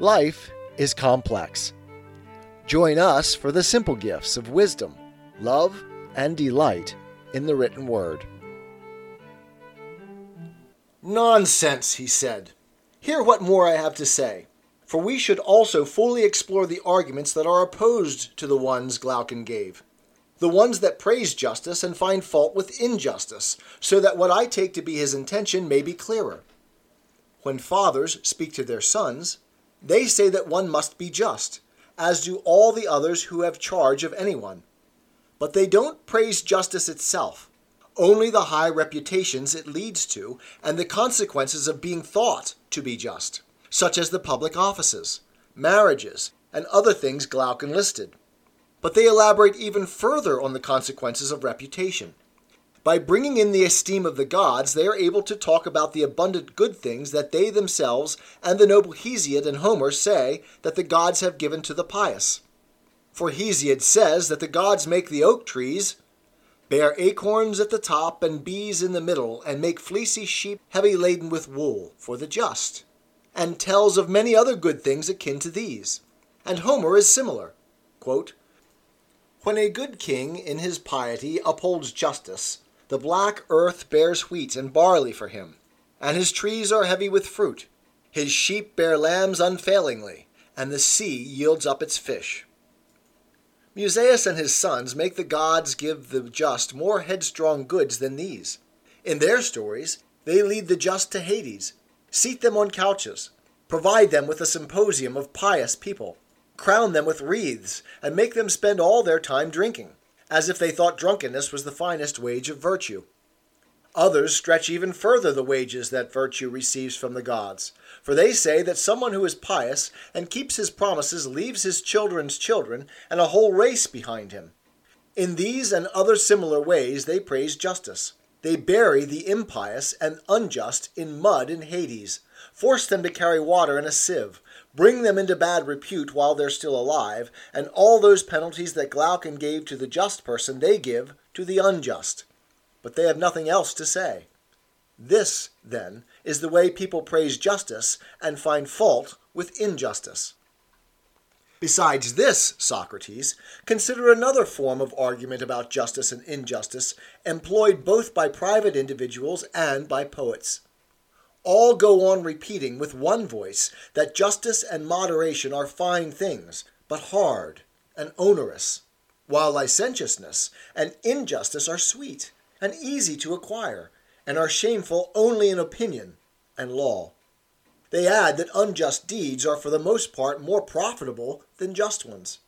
Life is complex. Join us for the simple gifts of wisdom, love, and delight in the written word. Nonsense, he said. Hear what more I have to say. For we should also fully explore the arguments that are opposed to the ones Glaucon gave. The ones that praise justice and find fault with injustice, so that what I take to be his intention may be clearer. When fathers speak to their sons, they say that one must be just, as do all the others who have charge of anyone. But they don't praise justice itself, only the high reputations it leads to and the consequences of being thought to be just, such as the public offices, marriages, and other things Glaucon listed. But they elaborate even further on the consequences of reputation. By bringing in the esteem of the gods, they are able to talk about the abundant good things that they themselves and the noble Hesiod and Homer say that the gods have given to the pious. For Hesiod says that the gods make the oak trees bear acorns at the top and bees in the middle, and make fleecy sheep heavy laden with wool for the just, and tells of many other good things akin to these. And Homer is similar. Quote, when a good king in his piety upholds justice, the black earth bears wheat and barley for him, and his trees are heavy with fruit. His sheep bear lambs unfailingly, and the sea yields up its fish. Musaeus and his sons make the gods give the just more headstrong goods than these. In their stories, they lead the just to Hades, seat them on couches, provide them with a symposium of pious people, crown them with wreaths, and make them spend all their time drinking as if they thought drunkenness was the finest wage of virtue. Others stretch even further the wages that virtue receives from the gods, for they say that someone who is pious and keeps his promises leaves his children's children and a whole race behind him. In these and other similar ways they praise justice. They bury the impious and unjust in mud in Hades, force them to carry water in a sieve, bring them into bad repute while they're still alive, and all those penalties that Glaucon gave to the just person they give to the unjust. But they have nothing else to say. This, then, is the way people praise justice and find fault with injustice. Besides this, Socrates, consider another form of argument about justice and injustice employed both by private individuals and by poets all go on repeating with one voice that justice and moderation are fine things, but hard and onerous, while licentiousness and injustice are sweet and easy to acquire, and are shameful only in opinion and law. They add that unjust deeds are for the most part more profitable than just ones,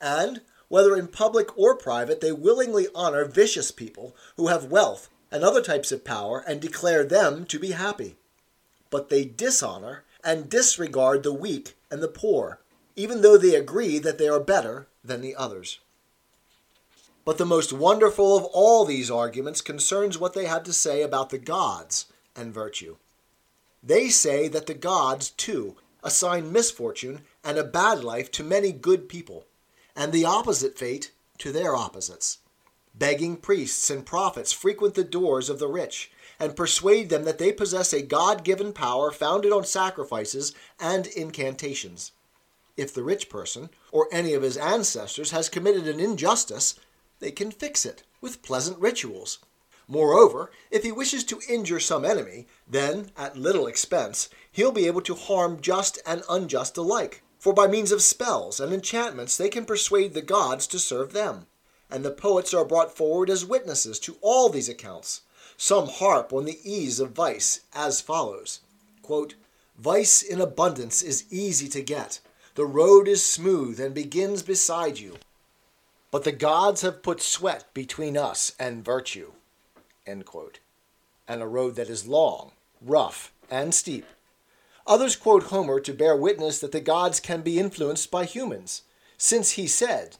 and, whether in public or private, they willingly honor vicious people who have wealth and other types of power and declare them to be happy but they dishonor and disregard the weak and the poor, even though they agree that they are better than the others. But the most wonderful of all these arguments concerns what they have to say about the gods and virtue. They say that the gods, too, assign misfortune and a bad life to many good people, and the opposite fate to their opposites. Begging priests and prophets frequent the doors of the rich and persuade them that they possess a God given power founded on sacrifices and incantations. If the rich person, or any of his ancestors, has committed an injustice, they can fix it with pleasant rituals. Moreover, if he wishes to injure some enemy, then, at little expense, he'll be able to harm just and unjust alike. For by means of spells and enchantments they can persuade the gods to serve them. And the poets are brought forward as witnesses to all these accounts. Some harp on the ease of vice as follows quote, Vice in abundance is easy to get. The road is smooth and begins beside you. But the gods have put sweat between us and virtue. And a road that is long, rough, and steep. Others quote Homer to bear witness that the gods can be influenced by humans, since he said,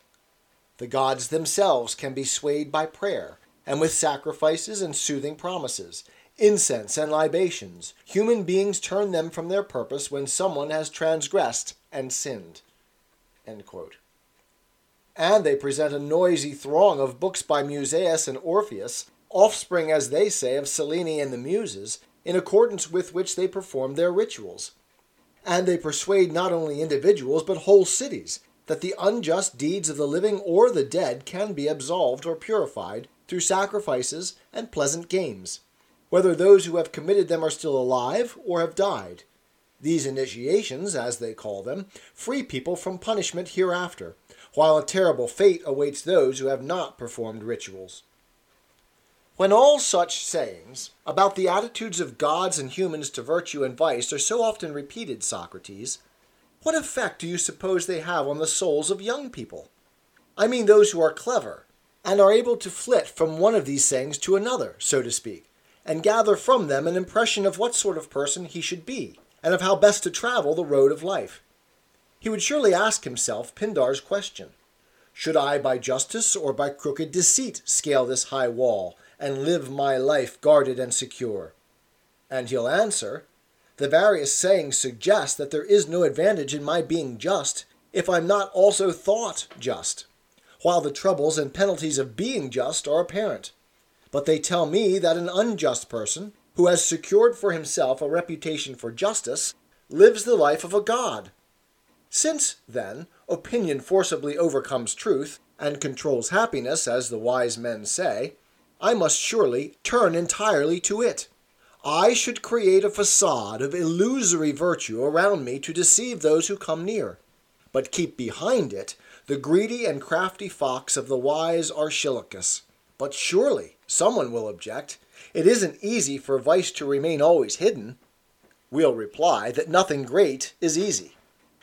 The gods themselves can be swayed by prayer and with sacrifices and soothing promises, incense and libations, human beings turn them from their purpose when someone has transgressed and sinned. And they present a noisy throng of books by Musaeus and Orpheus, offspring, as they say, of Selene and the Muses, in accordance with which they perform their rituals. and they persuade not only individuals but whole cities that the unjust deeds of the living or the dead can be absolved or purified through sacrifices and pleasant games, whether those who have committed them are still alive or have died. These initiations, as they call them, free people from punishment hereafter, while a terrible fate awaits those who have not performed rituals. When all such sayings about the attitudes of gods and humans to virtue and vice are so often repeated, Socrates, what effect do you suppose they have on the souls of young people? I mean those who are clever, and are able to flit from one of these sayings to another, so to speak, and gather from them an impression of what sort of person he should be, and of how best to travel the road of life. He would surely ask himself Pindar's question Should I by justice or by crooked deceit scale this high wall, and live my life guarded and secure? And he'll answer, the various sayings suggest that there is no advantage in my being just if I'm not also thought just, while the troubles and penalties of being just are apparent. But they tell me that an unjust person, who has secured for himself a reputation for justice, lives the life of a god. Since, then, opinion forcibly overcomes truth and controls happiness, as the wise men say, I must surely turn entirely to it. I should create a facade of illusory virtue around me to deceive those who come near, but keep behind it the greedy and crafty fox of the wise Archilochus. But surely, someone will object, it isn't easy for vice to remain always hidden. We'll reply that nothing great is easy.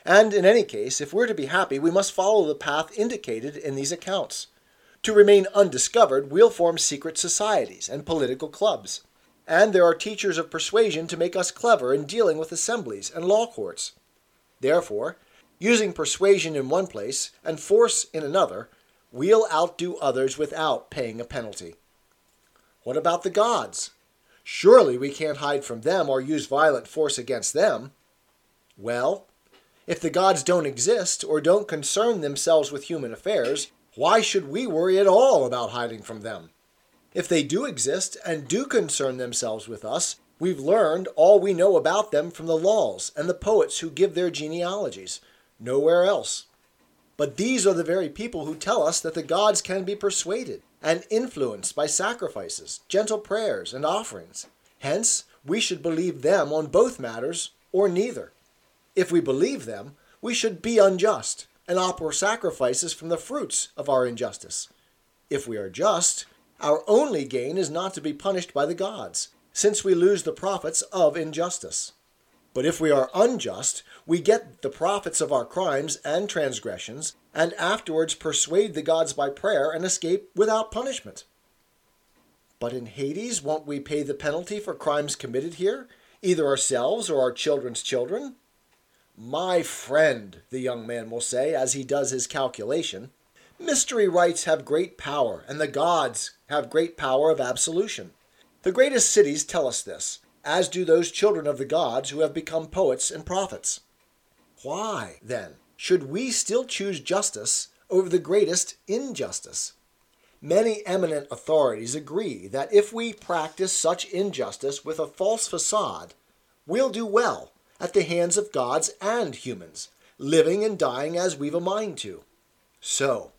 And in any case, if we're to be happy, we must follow the path indicated in these accounts. To remain undiscovered, we'll form secret societies and political clubs and there are teachers of persuasion to make us clever in dealing with assemblies and law courts. Therefore, using persuasion in one place and force in another, we'll outdo others without paying a penalty. What about the gods? Surely we can't hide from them or use violent force against them. Well, if the gods don't exist or don't concern themselves with human affairs, why should we worry at all about hiding from them? If they do exist and do concern themselves with us, we've learned all we know about them from the laws and the poets who give their genealogies. Nowhere else. But these are the very people who tell us that the gods can be persuaded and influenced by sacrifices, gentle prayers, and offerings. Hence, we should believe them on both matters or neither. If we believe them, we should be unjust and offer sacrifices from the fruits of our injustice. If we are just, our only gain is not to be punished by the gods, since we lose the profits of injustice. But if we are unjust, we get the profits of our crimes and transgressions, and afterwards persuade the gods by prayer and escape without punishment. But in Hades, won't we pay the penalty for crimes committed here, either ourselves or our children's children? My friend, the young man will say as he does his calculation, mystery rites have great power, and the gods have great power of absolution. The greatest cities tell us this, as do those children of the gods who have become poets and prophets. Why, then, should we still choose justice over the greatest injustice? Many eminent authorities agree that if we practice such injustice with a false facade, we'll do well at the hands of gods and humans, living and dying as we've a mind to. So,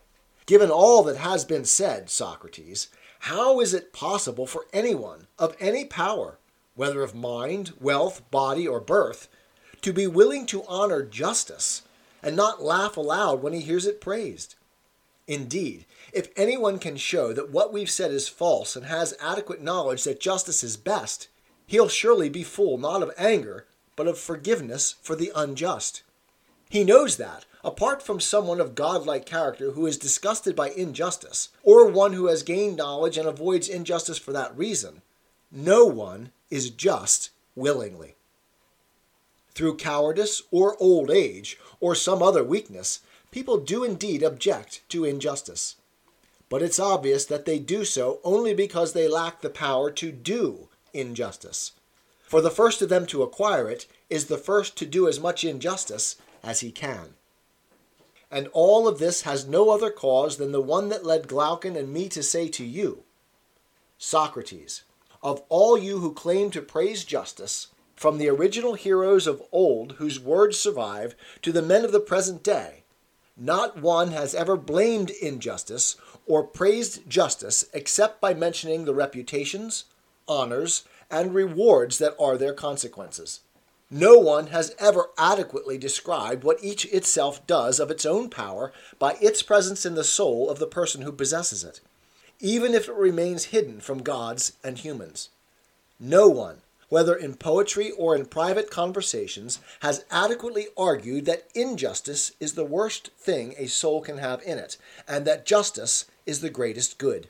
Given all that has been said, Socrates, how is it possible for anyone of any power, whether of mind, wealth, body, or birth, to be willing to honor justice and not laugh aloud when he hears it praised? Indeed, if anyone can show that what we've said is false and has adequate knowledge that justice is best, he'll surely be full not of anger, but of forgiveness for the unjust. He knows that, apart from someone of godlike character who is disgusted by injustice, or one who has gained knowledge and avoids injustice for that reason, no one is just willingly. Through cowardice or old age or some other weakness, people do indeed object to injustice. But it's obvious that they do so only because they lack the power to do injustice. For the first of them to acquire it is the first to do as much injustice as he can. And all of this has no other cause than the one that led Glaucon and me to say to you, Socrates, of all you who claim to praise justice, from the original heroes of old whose words survive to the men of the present day, not one has ever blamed injustice or praised justice except by mentioning the reputations, honors, and rewards that are their consequences. No one has ever adequately described what each itself does of its own power by its presence in the soul of the person who possesses it, even if it remains hidden from gods and humans. No one, whether in poetry or in private conversations, has adequately argued that injustice is the worst thing a soul can have in it, and that justice is the greatest good.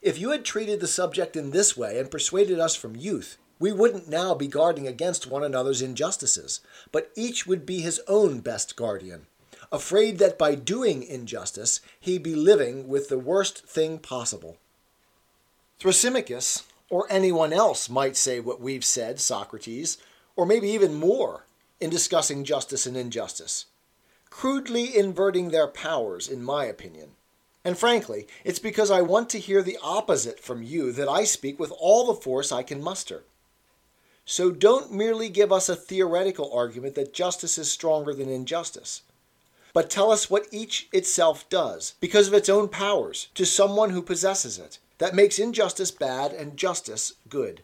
If you had treated the subject in this way and persuaded us from youth, we wouldn't now be guarding against one another's injustices, but each would be his own best guardian, afraid that by doing injustice he be living with the worst thing possible. Thrasymachus, or anyone else, might say what we've said, Socrates, or maybe even more, in discussing justice and injustice, crudely inverting their powers, in my opinion. And frankly, it's because I want to hear the opposite from you that I speak with all the force I can muster. So don't merely give us a theoretical argument that justice is stronger than injustice, but tell us what each itself does, because of its own powers, to someone who possesses it, that makes injustice bad and justice good.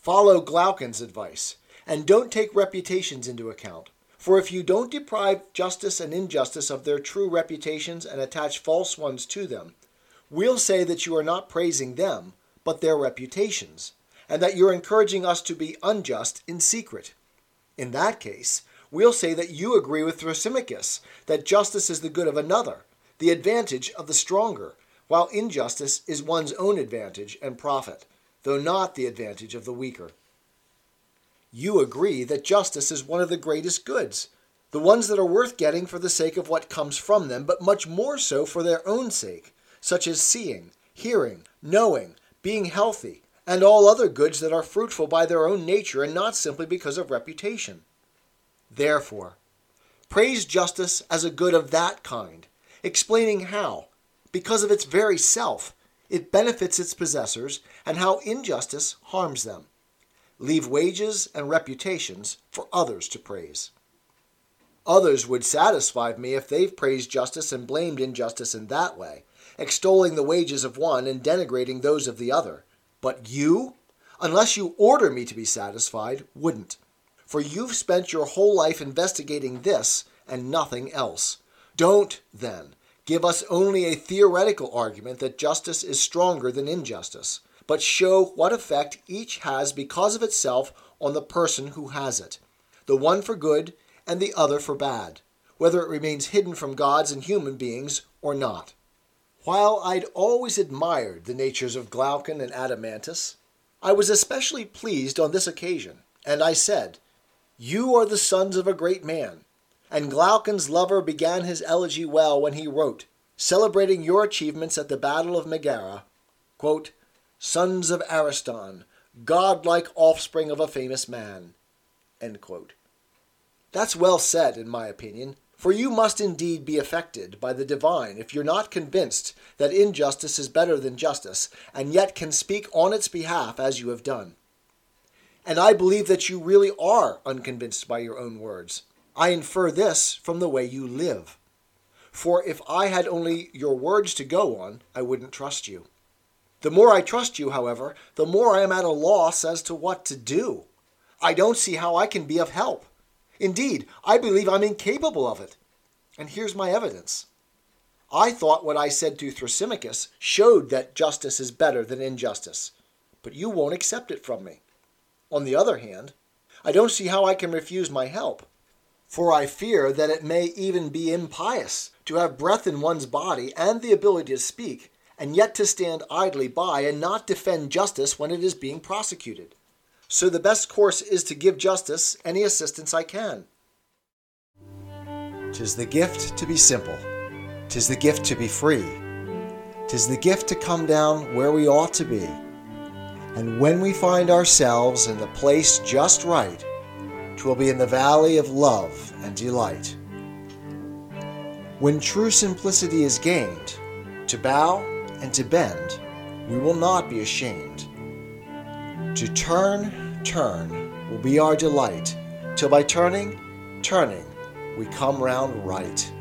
Follow Glaucon's advice, and don't take reputations into account. For if you don't deprive justice and injustice of their true reputations and attach false ones to them, we'll say that you are not praising them, but their reputations and that you're encouraging us to be unjust in secret. In that case, we'll say that you agree with Thrasymachus that justice is the good of another, the advantage of the stronger, while injustice is one's own advantage and profit, though not the advantage of the weaker. You agree that justice is one of the greatest goods, the ones that are worth getting for the sake of what comes from them, but much more so for their own sake, such as seeing, hearing, knowing, being healthy, and all other goods that are fruitful by their own nature and not simply because of reputation. Therefore, praise justice as a good of that kind, explaining how, because of its very self, it benefits its possessors and how injustice harms them. Leave wages and reputations for others to praise. Others would satisfy me if they've praised justice and blamed injustice in that way, extolling the wages of one and denigrating those of the other but you, unless you order me to be satisfied, wouldn't. For you've spent your whole life investigating this and nothing else. Don't, then, give us only a theoretical argument that justice is stronger than injustice, but show what effect each has because of itself on the person who has it, the one for good and the other for bad, whether it remains hidden from gods and human beings or not. While I'd always admired the natures of Glaucon and Adeimantus, I was especially pleased on this occasion, and I said, You are the sons of a great man. And Glaucon's lover began his elegy well when he wrote, celebrating your achievements at the Battle of Megara, quote, Sons of Ariston, godlike offspring of a famous man. That's well said, in my opinion, for you must indeed be affected by the divine if you're not convinced that injustice is better than justice, and yet can speak on its behalf as you have done. And I believe that you really are unconvinced by your own words. I infer this from the way you live. For if I had only your words to go on, I wouldn't trust you. The more I trust you, however, the more I am at a loss as to what to do. I don't see how I can be of help. Indeed, I believe I'm incapable of it. And here's my evidence. I thought what I said to Thrasymachus showed that justice is better than injustice, but you won't accept it from me. On the other hand, I don't see how I can refuse my help, for I fear that it may even be impious to have breath in one's body and the ability to speak, and yet to stand idly by and not defend justice when it is being prosecuted. So the best course is to give justice any assistance I can. Tis the gift to be simple, tis the gift to be free, tis the gift to come down where we ought to be. And when we find ourselves in the place just right, twill be in the valley of love and delight. When true simplicity is gained, to bow and to bend, we will not be ashamed to turn, turn, will be our delight, till by turning, turning, we come round right.